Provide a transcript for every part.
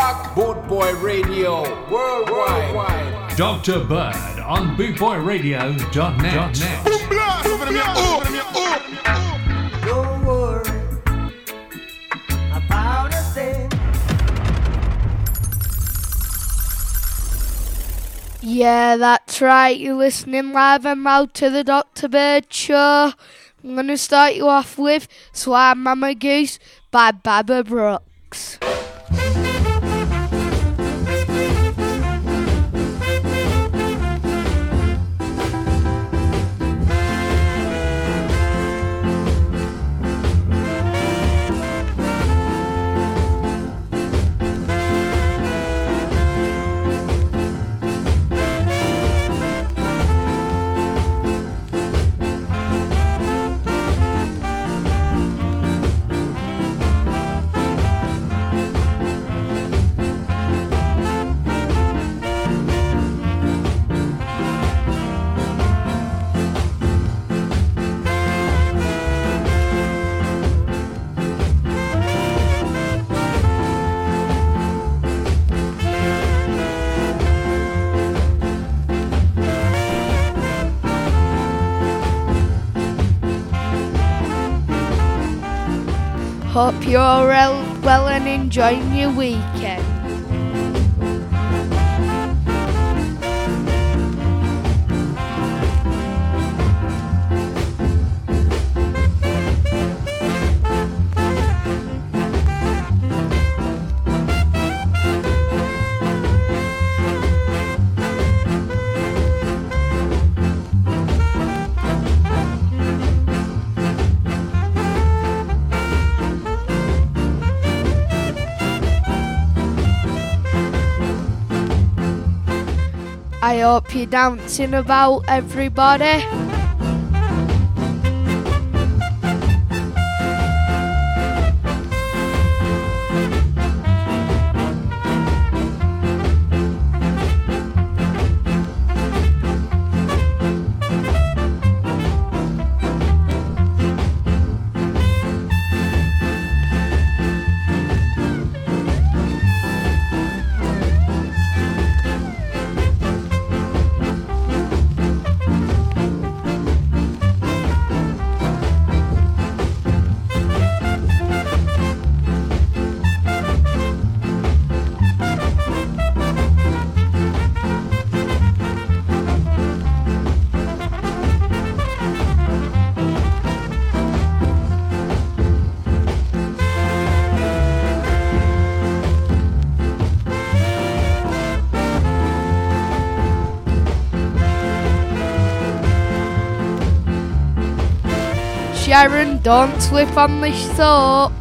rock. Boot Boy Radio worldwide. Dr. Bird on bootboyradio.net. Don't worry about a thing. Yeah, that's right. You're listening live and loud to the Dr. Bird Show. I'm going to start you off with Swam Mama Goose by Baba Brooks. Hope you're all well, and enjoying your weekend. I hope you're dancing about, everybody. Sharon, don't slip on the soap.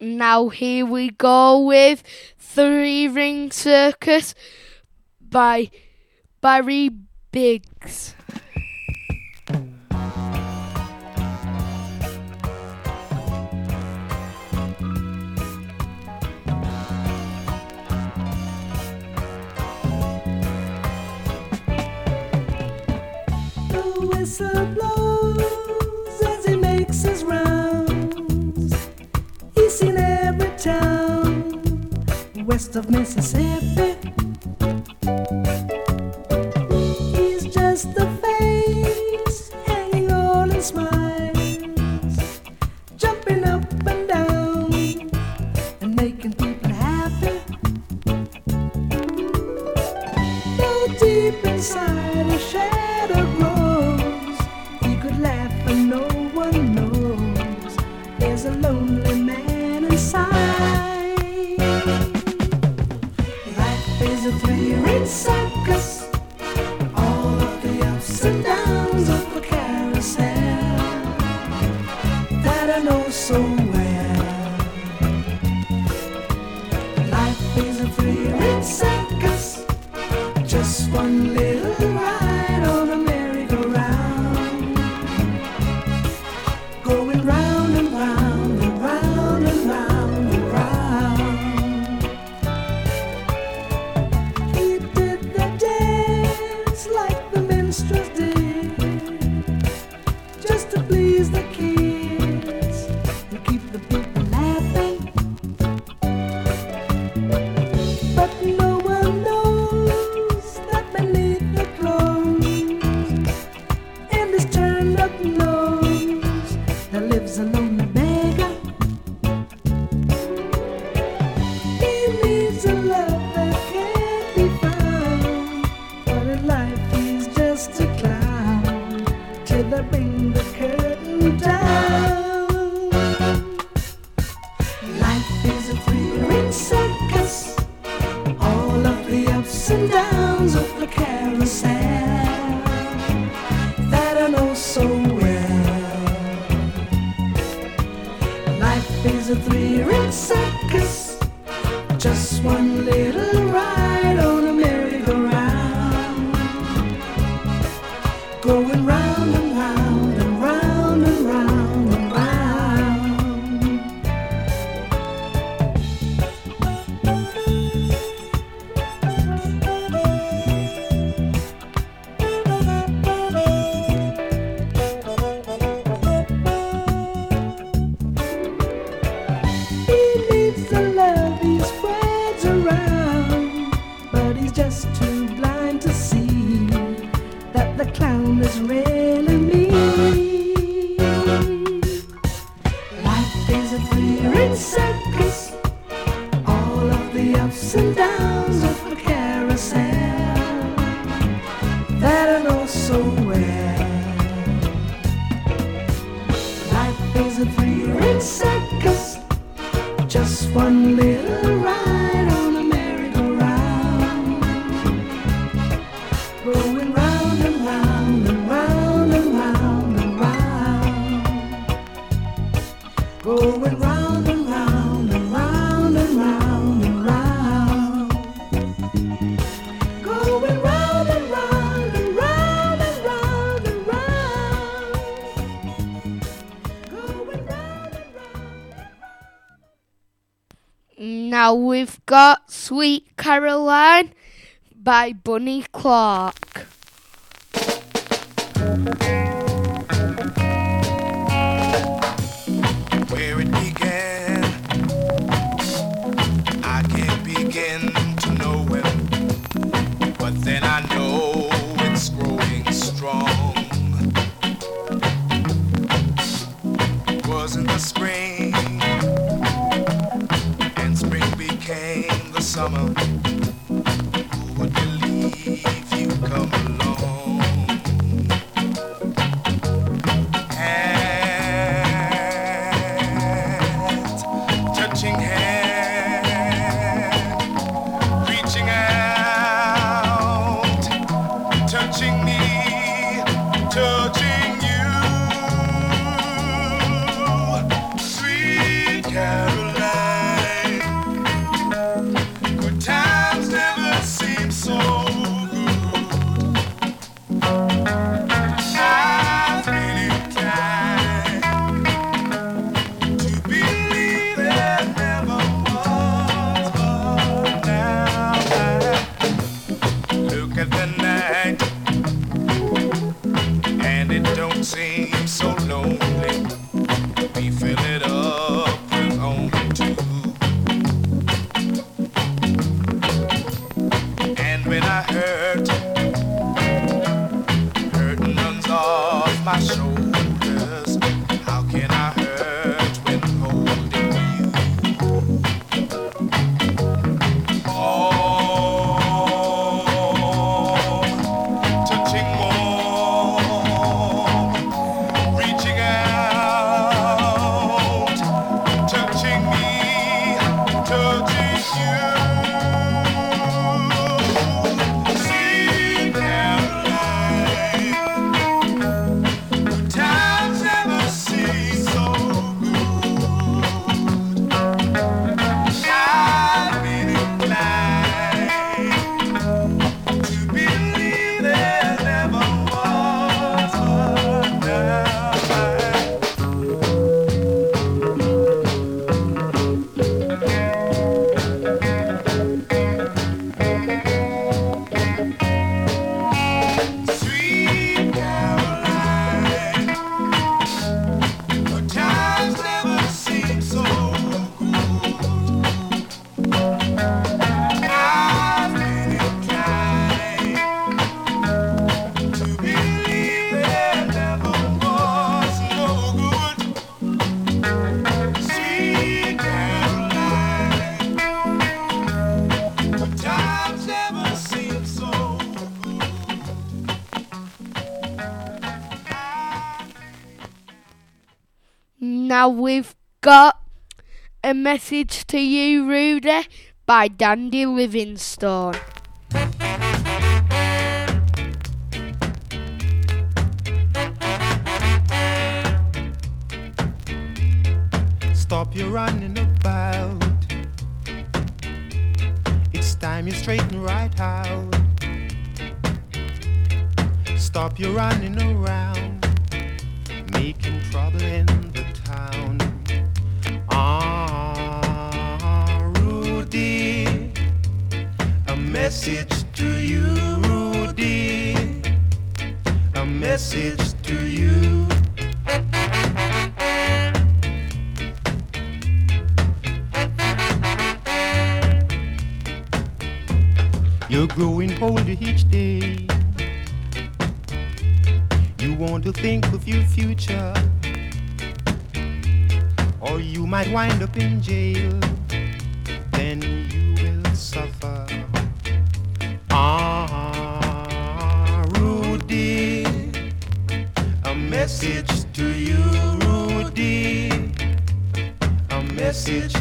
Now here we go with Three Ring Circus by Barry Biggs. Whistle blows as he makes his rounds. He's in every town west of Mississippi. Now we've got Sweet Caroline by Bunny Clark. Summer. got a message to you, Rudy, by Dandy Livingstone. Stop your running about. It's time you straighten right out. Stop your running around, making trouble in the town. Rudy, a message to you, Rudy, a message to you. You're growing older each day. You want to think of your future, or you might wind up in jail. Then you will suffer. Ah, Rudy, a message to you, Rudy, a message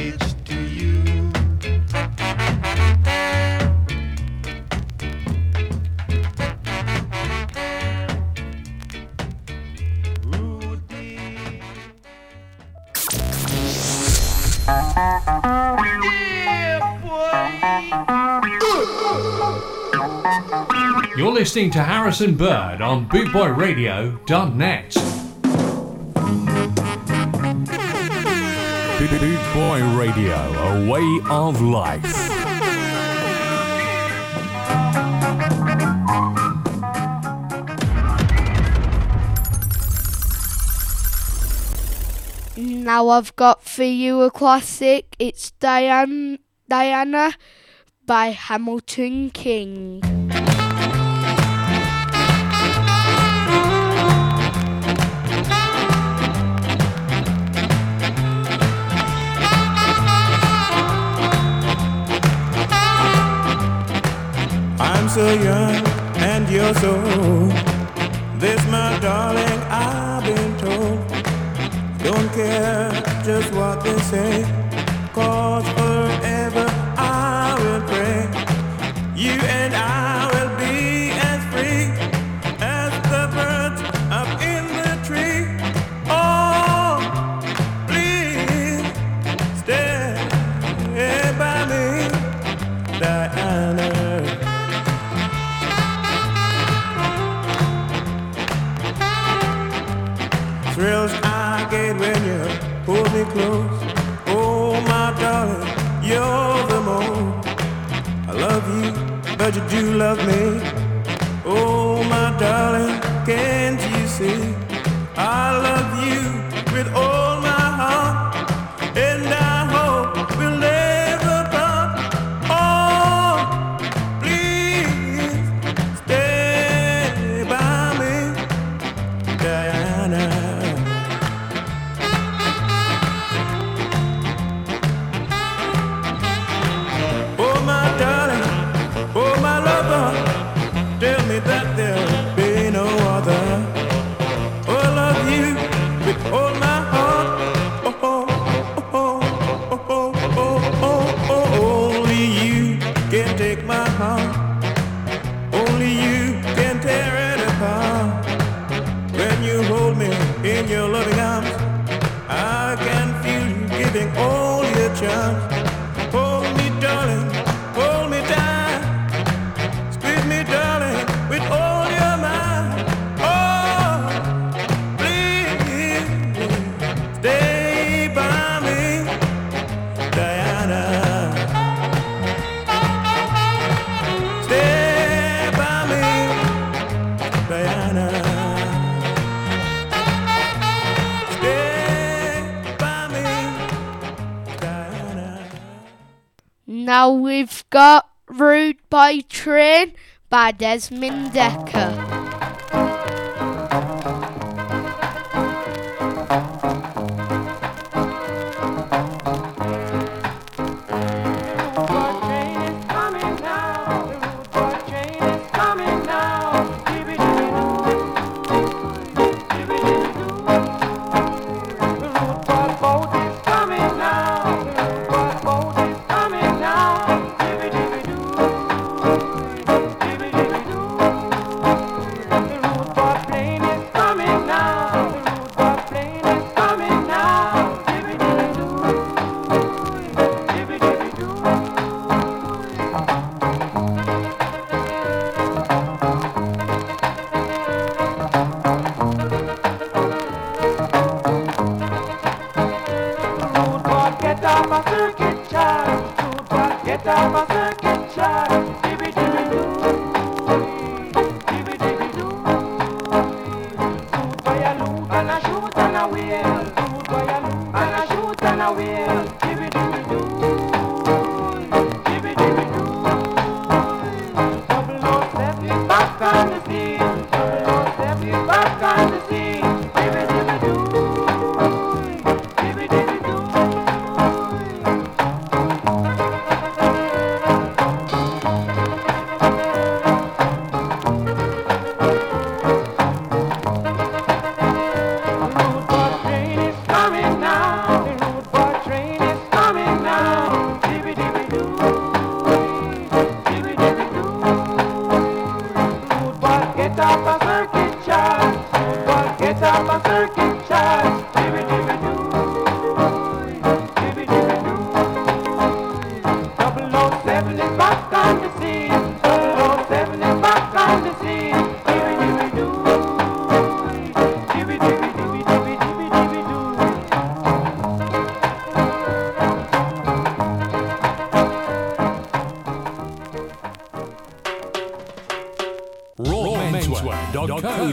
message to you. You're listening to Harrison Bird on bootboyradio.net. Boot Boy Radio, a way of life. Now I've got for you a classic. It's Diane, Diana by Hamilton King. So young and you're so old. This, my darling, I've been told. Don't care just what they say, cause forever I will pray. You and thrills I get when you hold me close. Oh, my darling, you're the most. I love you, but you do love me. Oh, my darling, can't you see? I love you Now we've got Rude Boy Train by Desmond Dekker.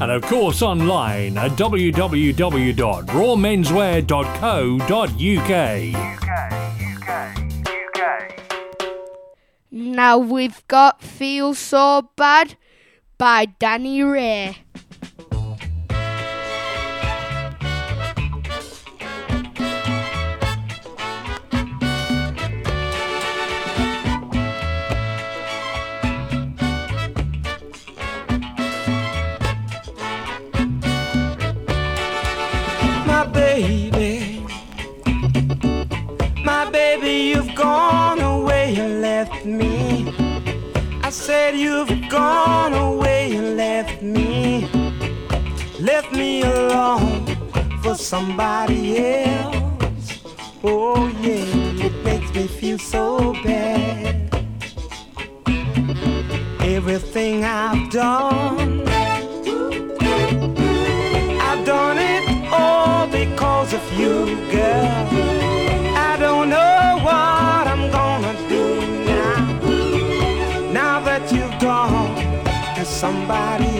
and of course online at www.rawmenswear.co.uk. UK, UK, UK. Now we've got Feel So Bad by Danny Ray. Somebody else. Oh yeah, it makes me feel so bad. Everything I've done I've done it all because of you, girl. I don't know what I'm gonna do now. Now that you've gone to somebody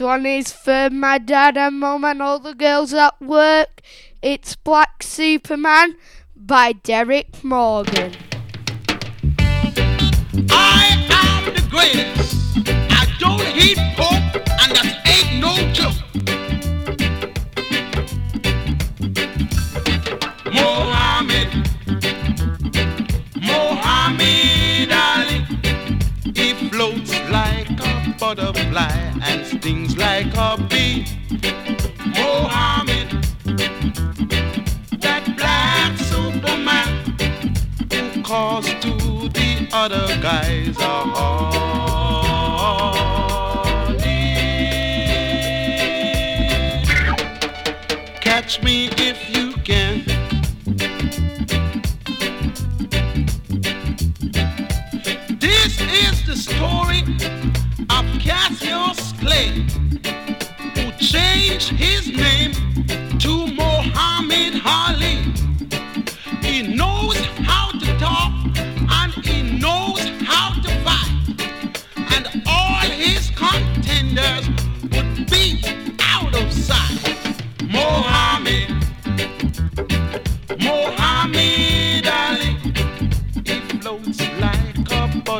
One is for my dad and mum and all the girls at work. It's Black Superman by Derek Morgan. I am the greatest. butterfly and stings like a bee. Mohammed, that black Superman, who calls to the other guys a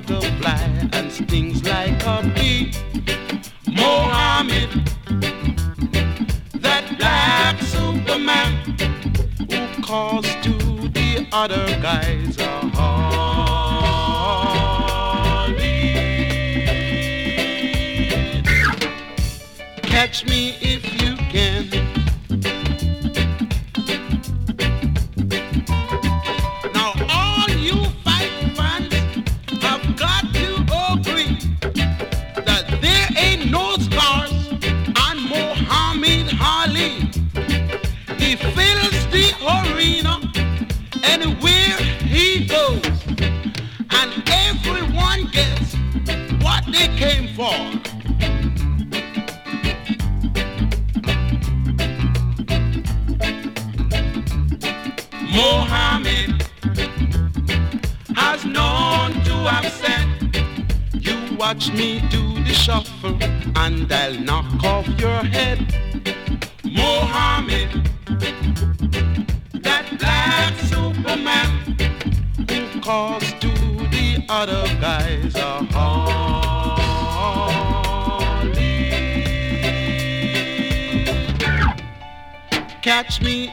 butterfly and stings like a bee. Mohammed, that black Superman who calls to the other guys a hardie. Catch me watch me do the shuffle and I'll knock off your head. Mohammed, that black Superman who caused to the other guys a holly. Catch me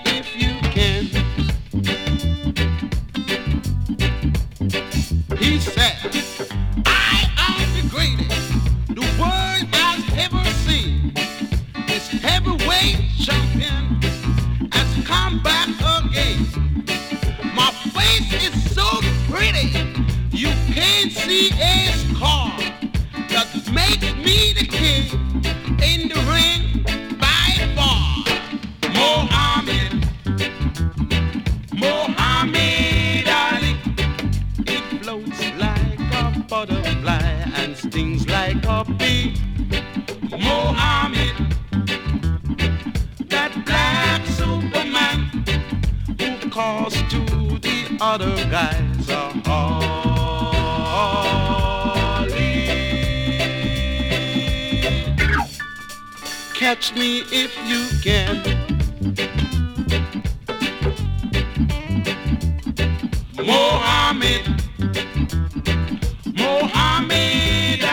Mohammed,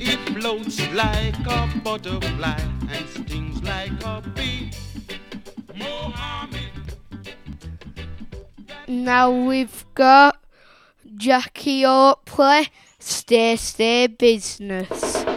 It floats like a butterfly and stings like a bee. Now we've got Jackie Oakley, Stay Stay Business.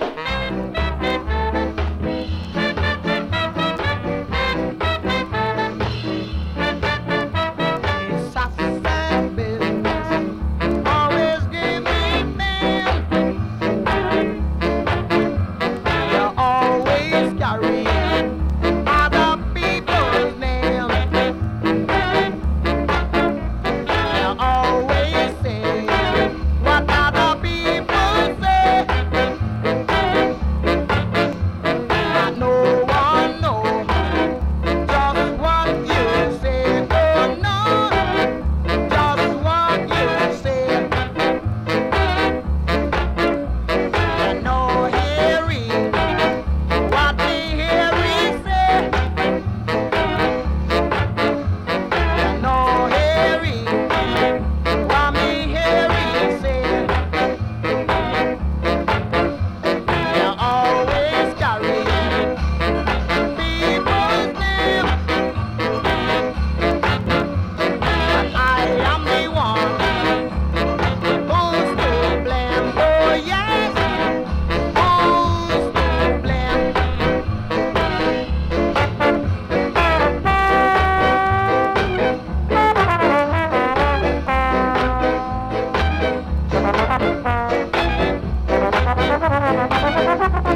Thank you.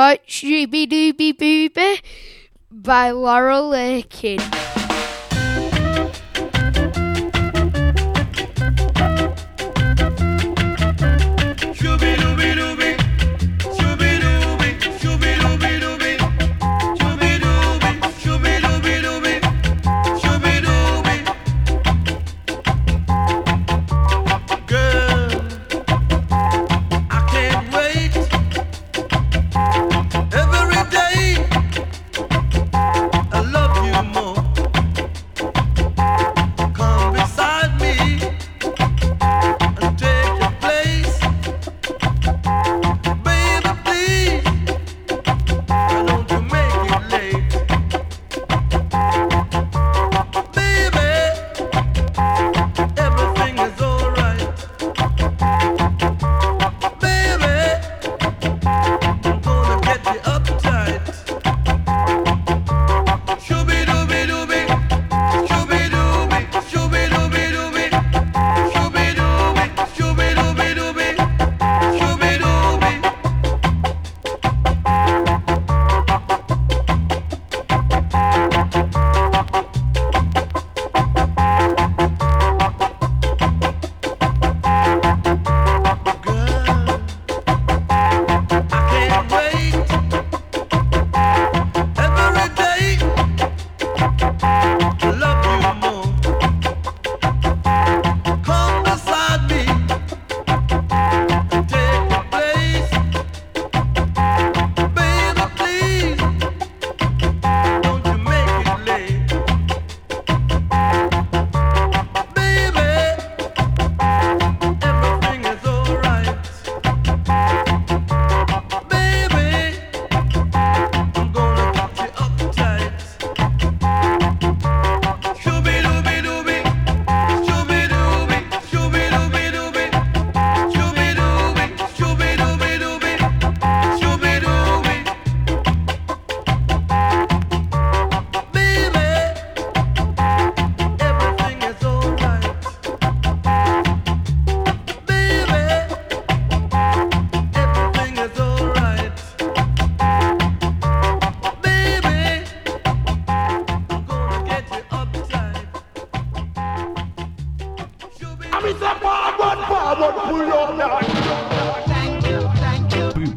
Got Shooby Dooby Booby by Laurel Aitken.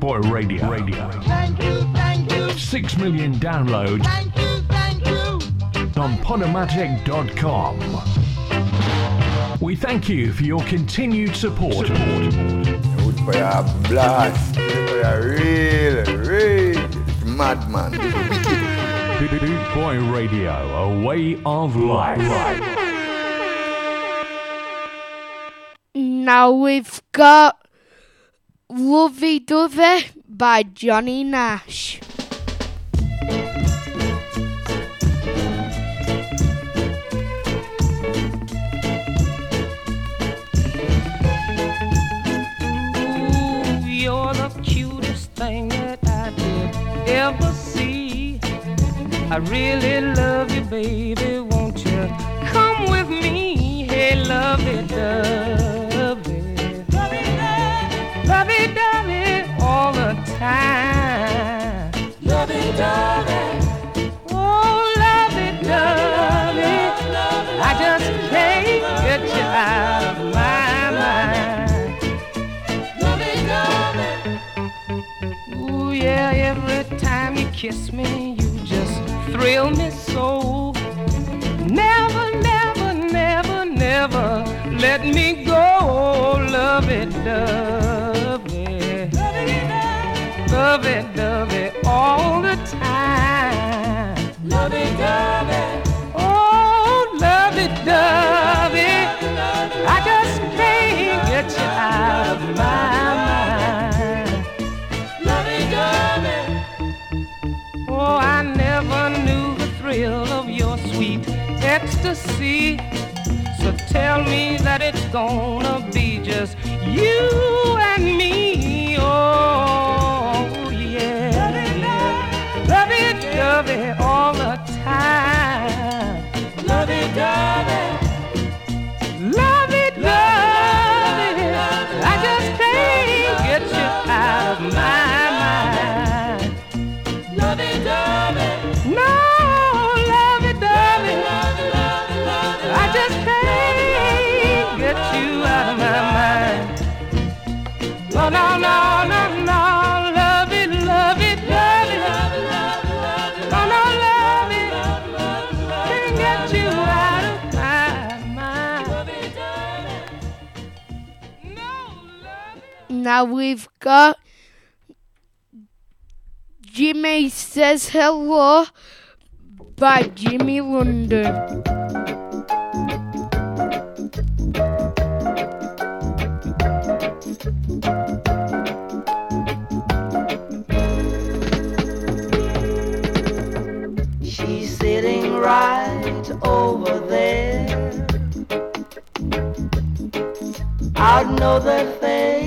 Boy Radio. Radio. Thank you, thank you, Six million downloads thank you, thank you. on Podomatic.com. We thank you for your continued support. Good for your blast. Good for your real, real madman. Boot Boy Radio, a way of life. Now we've got Lovey Dovey by Johnny Nash. Thing that I did ever see. I really love you, baby. Won't you come with me? Hey, love it, love time. Lovey dovey. Oh, it. dovey. I just can't get you out of my mind. Lovey dovey. Ooh, yeah, every time you kiss me, you just thrill me so. Never, never, never, never let me go, Oh, love it, dovey lovey-dovey all the time. Lovey-dovey. Oh, lovey-dovey. I just can't get you out of my mind. Lovey-dovey. Oh, I never knew the thrill of your sweet ecstasy. So tell me that it's gonna be just you and me. lovey all the time. Lovey. Now we've got Jimmy Says Hello by Jimmy London. She's sitting right over there. I know the thing.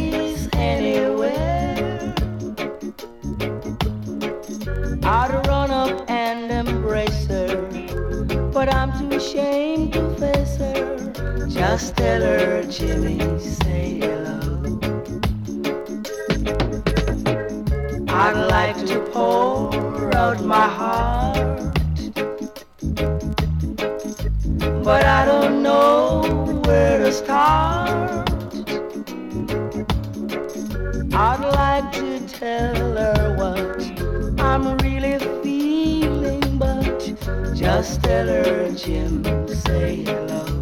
ashamed, Professor. Just tell her Jimmy say hello. I'd like to pour out my heart, but I don't know where to start. I'd like to tell her what I'm really. Just tell her Jim say hello.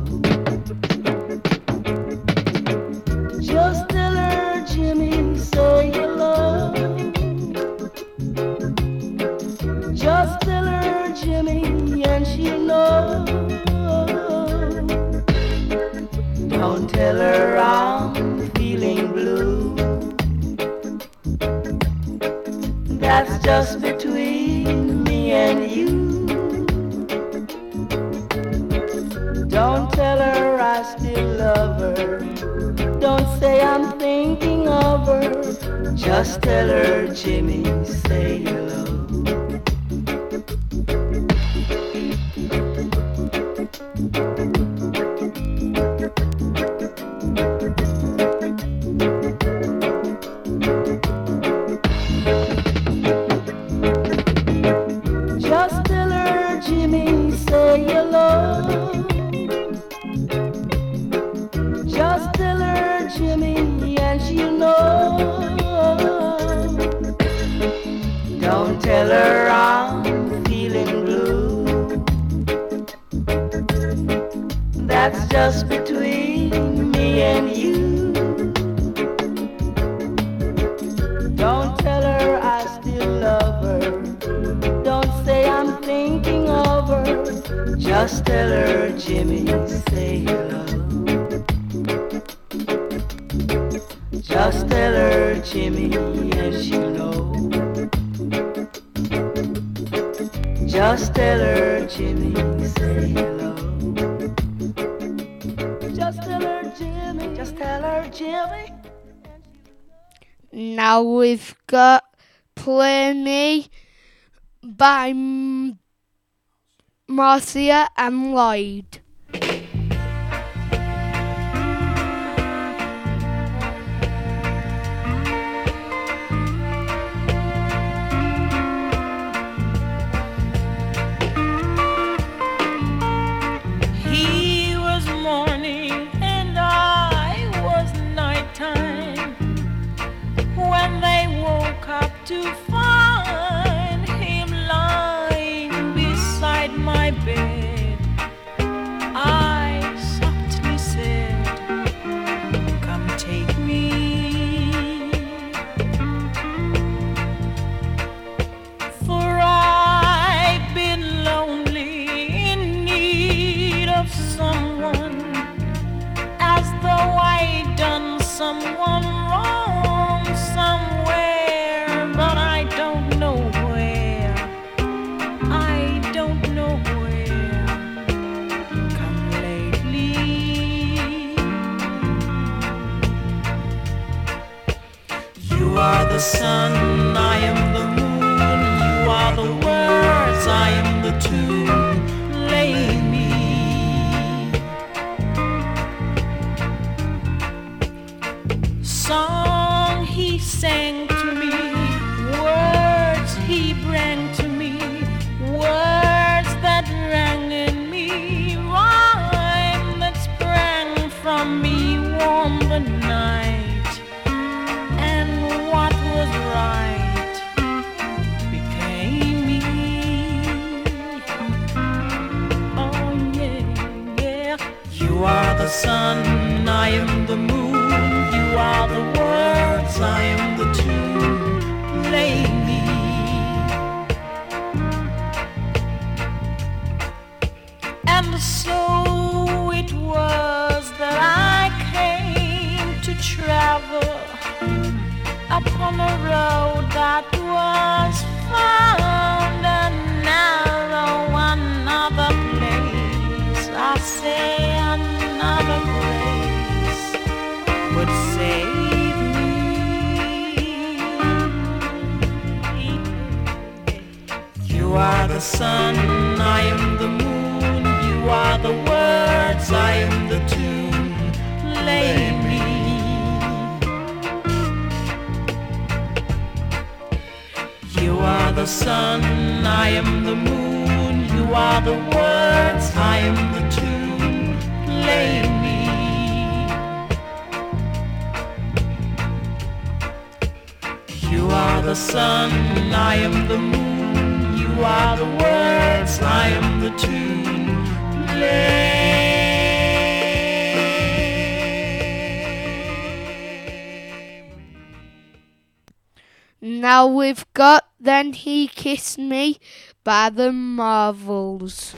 Jerry. Now we've got Play Me by Marcia and Lloyd. Sun, sun, I am the moon. You are the words, I am the tune. Lay me. And so it was that I came to travel upon a road that was found the sun, I am the moon. You are the words, I am the tune. Lay me. You are the sun, I am the moon. You are the words, I am the tune. Lay me. You are the sun, I am the moon. Are the words, I am the tune. Now we've got Then He Kissed Me by the Marvels.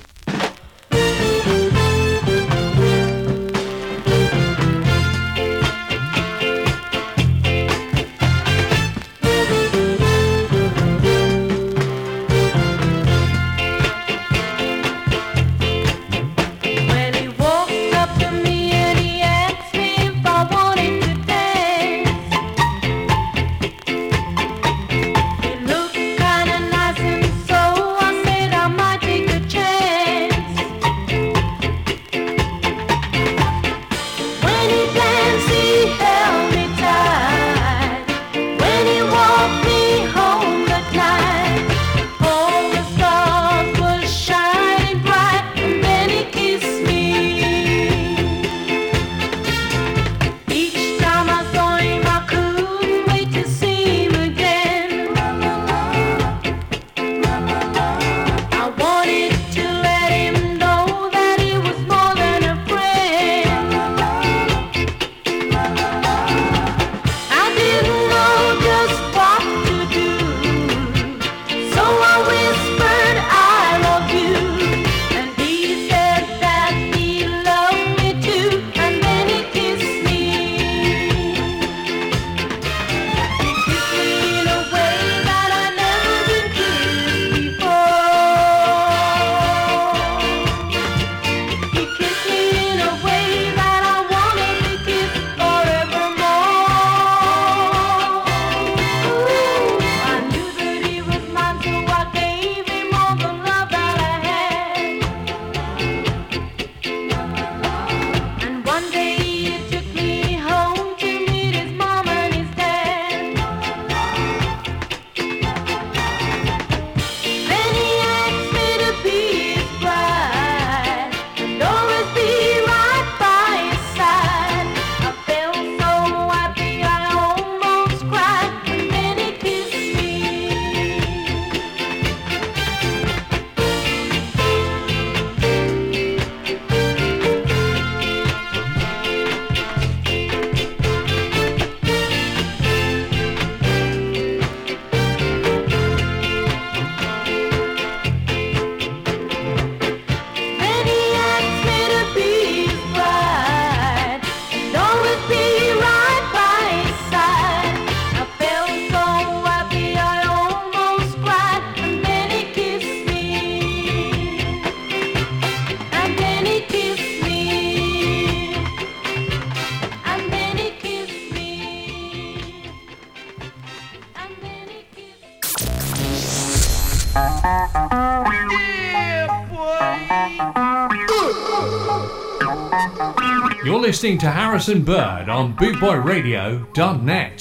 Listening to Harrison Bird on bootboyradio.net.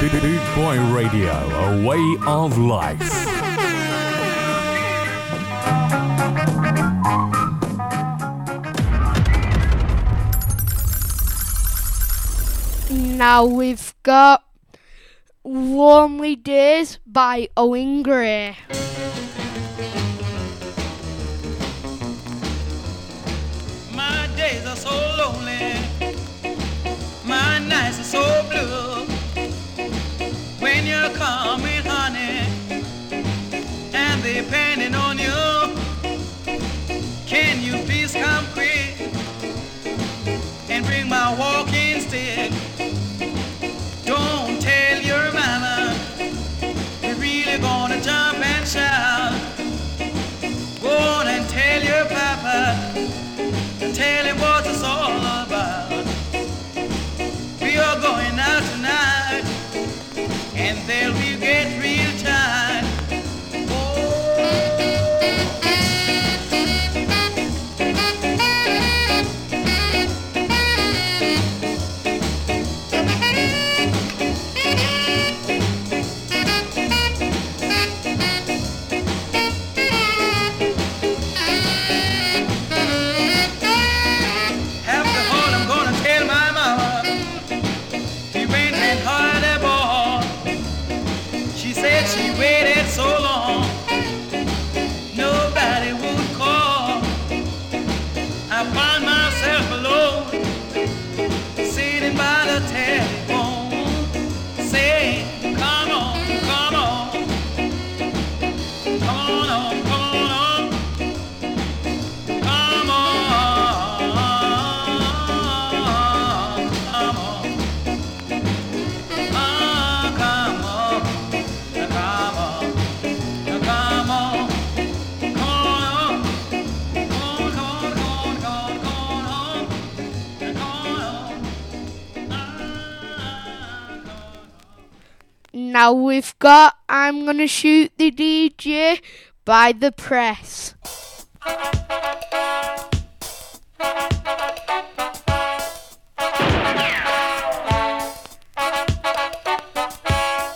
Boot Boy Radio, a way of life. Now we've got Lonely Days by Owen Gray. Depending on you, can you please come quick and bring my walking Now got I'm Gonna Shoot the DJ by The Press.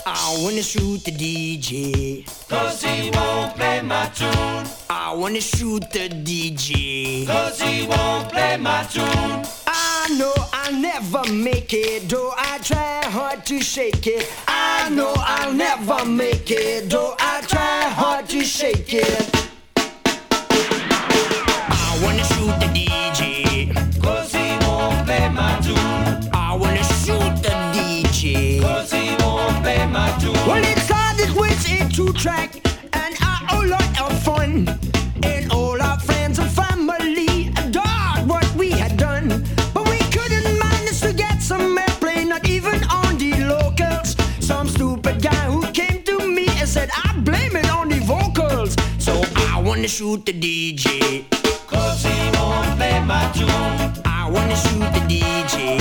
I wanna shoot the DJ. Cause he won't play my tune. I wanna shoot the DJ. Cause he won't play my tune. I know I'll never make it, though I try hard to shake it. I know I'll never make it, though I try hard to shake it. I wanna shoot the DJ. Cause he won't play my tune. I wanna shoot the DJ. Cause he won't play my tune. Well, it started with a two track, shoot the DJ. Cause he won't play my tune. I wanna shoot the DJ.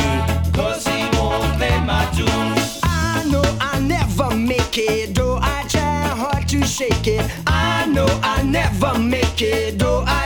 Cause he won't play my tune. I know I never make it, though I try hard to shake it. I know I never make it, though I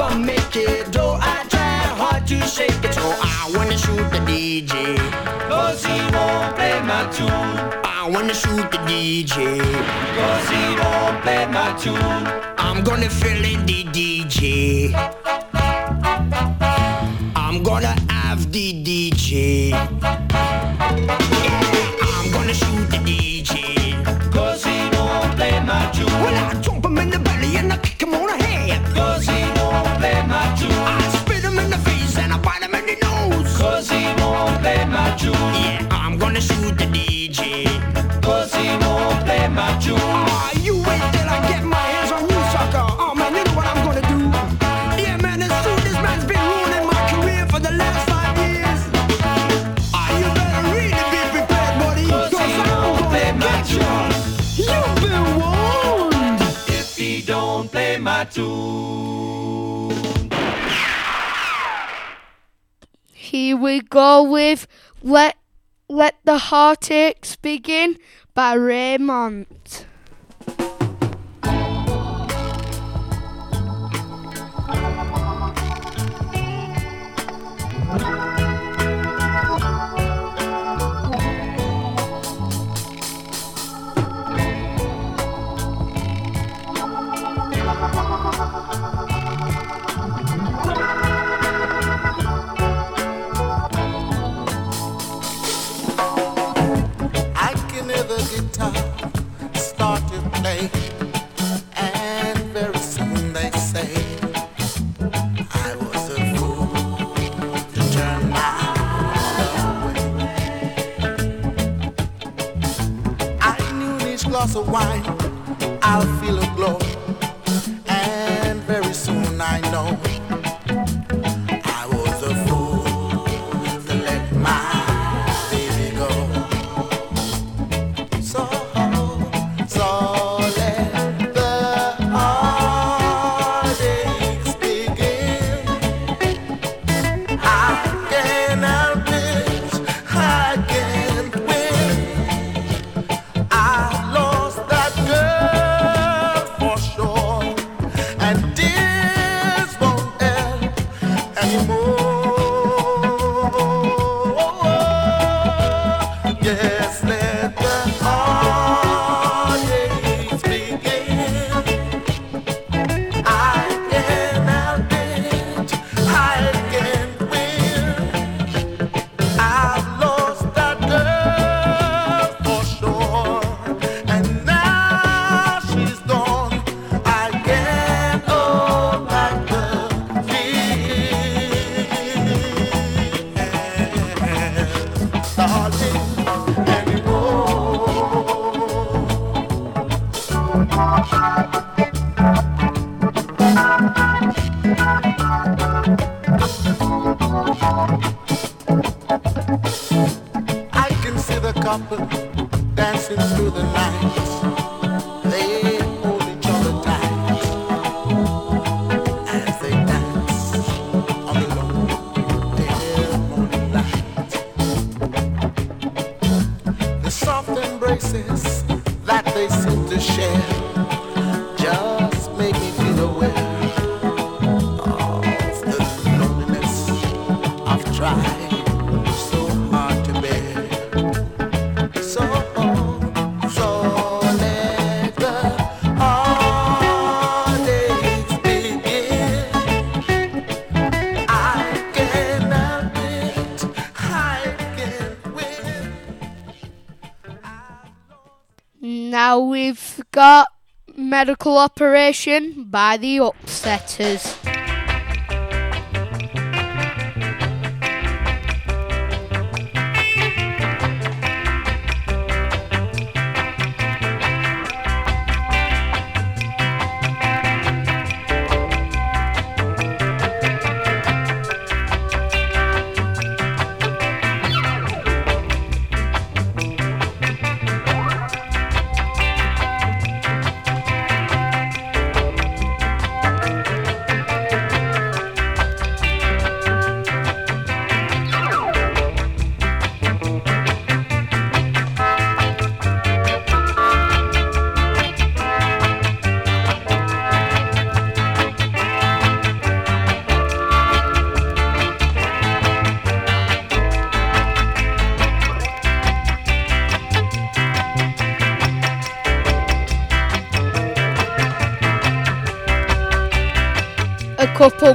never make it. Though I tried hard to shake it, so I wanna shoot the DJ. Cause he won't play my tune. I wanna shoot the DJ. Cause he won't play my tune. I'm gonna fill in the DJ. I'm gonna have the DJ. Yeah, I'm gonna shoot the DJ. Cause he don't play my tune. Well, I jump him in the belly and I kick him on the tune. Yeah, I'm gonna shoot the DJ. Cause he won't play my tune. Ah, you wait till I get my hands on you, sucker. Oh man, you know what I'm gonna do. Yeah, man, it's true. This man's been ruining my career for the last five years. Ah, you better really be prepared, buddy. Cause he won't play my tune. You've been warned. If he don't play my tune. Here we go with Let Let the Heartaches Begin by Raymond. Glass of wine I'll feel a glow, soft got Medical Operation by the Upsetters.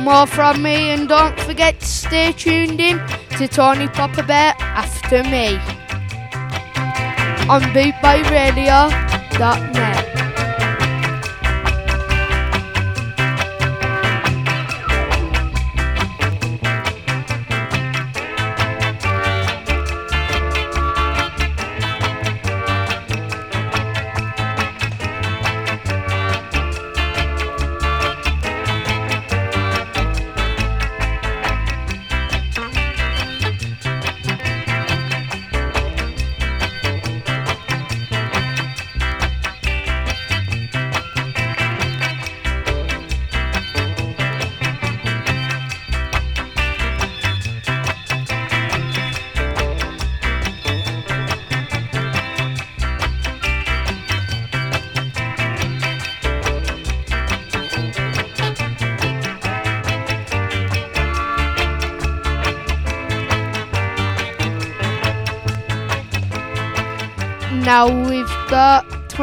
More from me, and don't forget to stay tuned in to Tony Papa Bear after me on bootboyradio.net.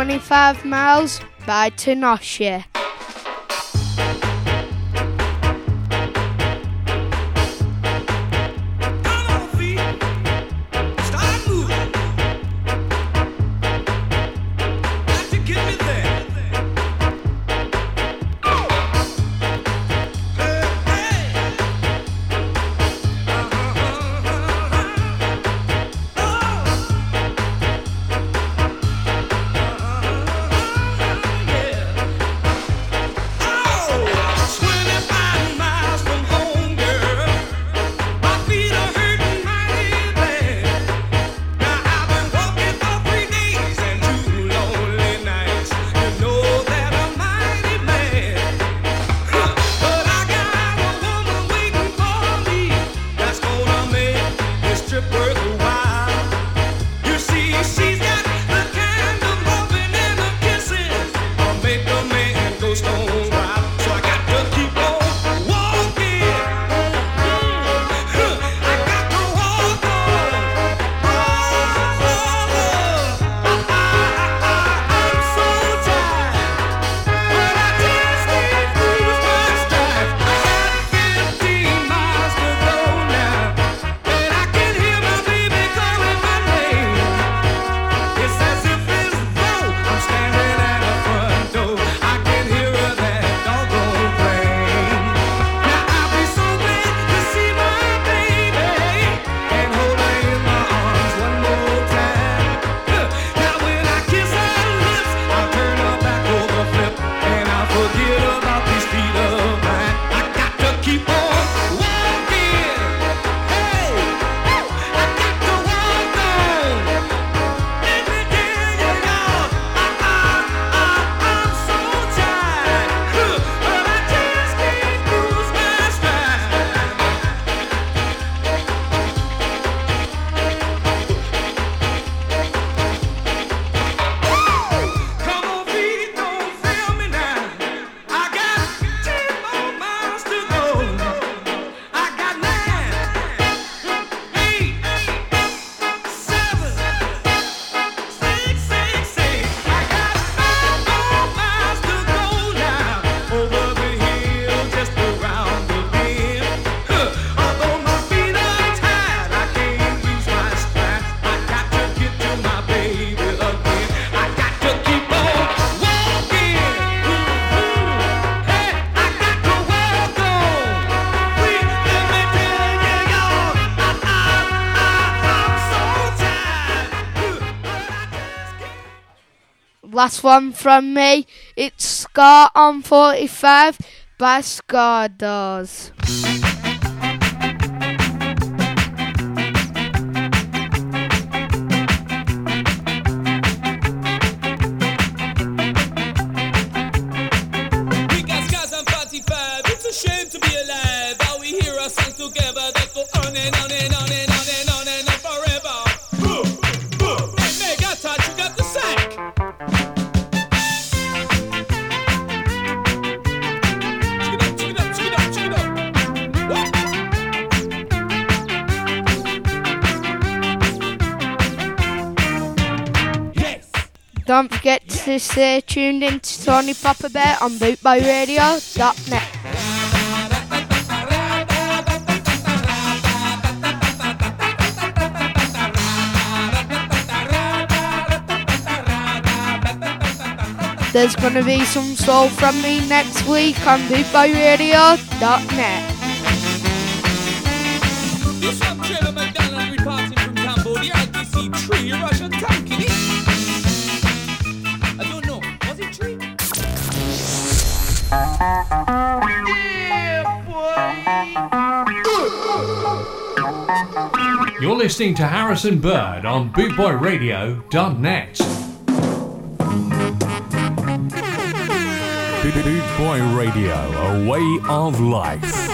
25 miles by Tenosha. Last one from me. It's Ska on 45 by Ska-Dows. Don't forget to stay tuned in to Tony Papa Bear on bootboyradio.net. There's going to be some soul from me next week on bootboyradio.net. listening to Harrison Bird on BootboyRadio.net. Boot Boy Radio, a way of life.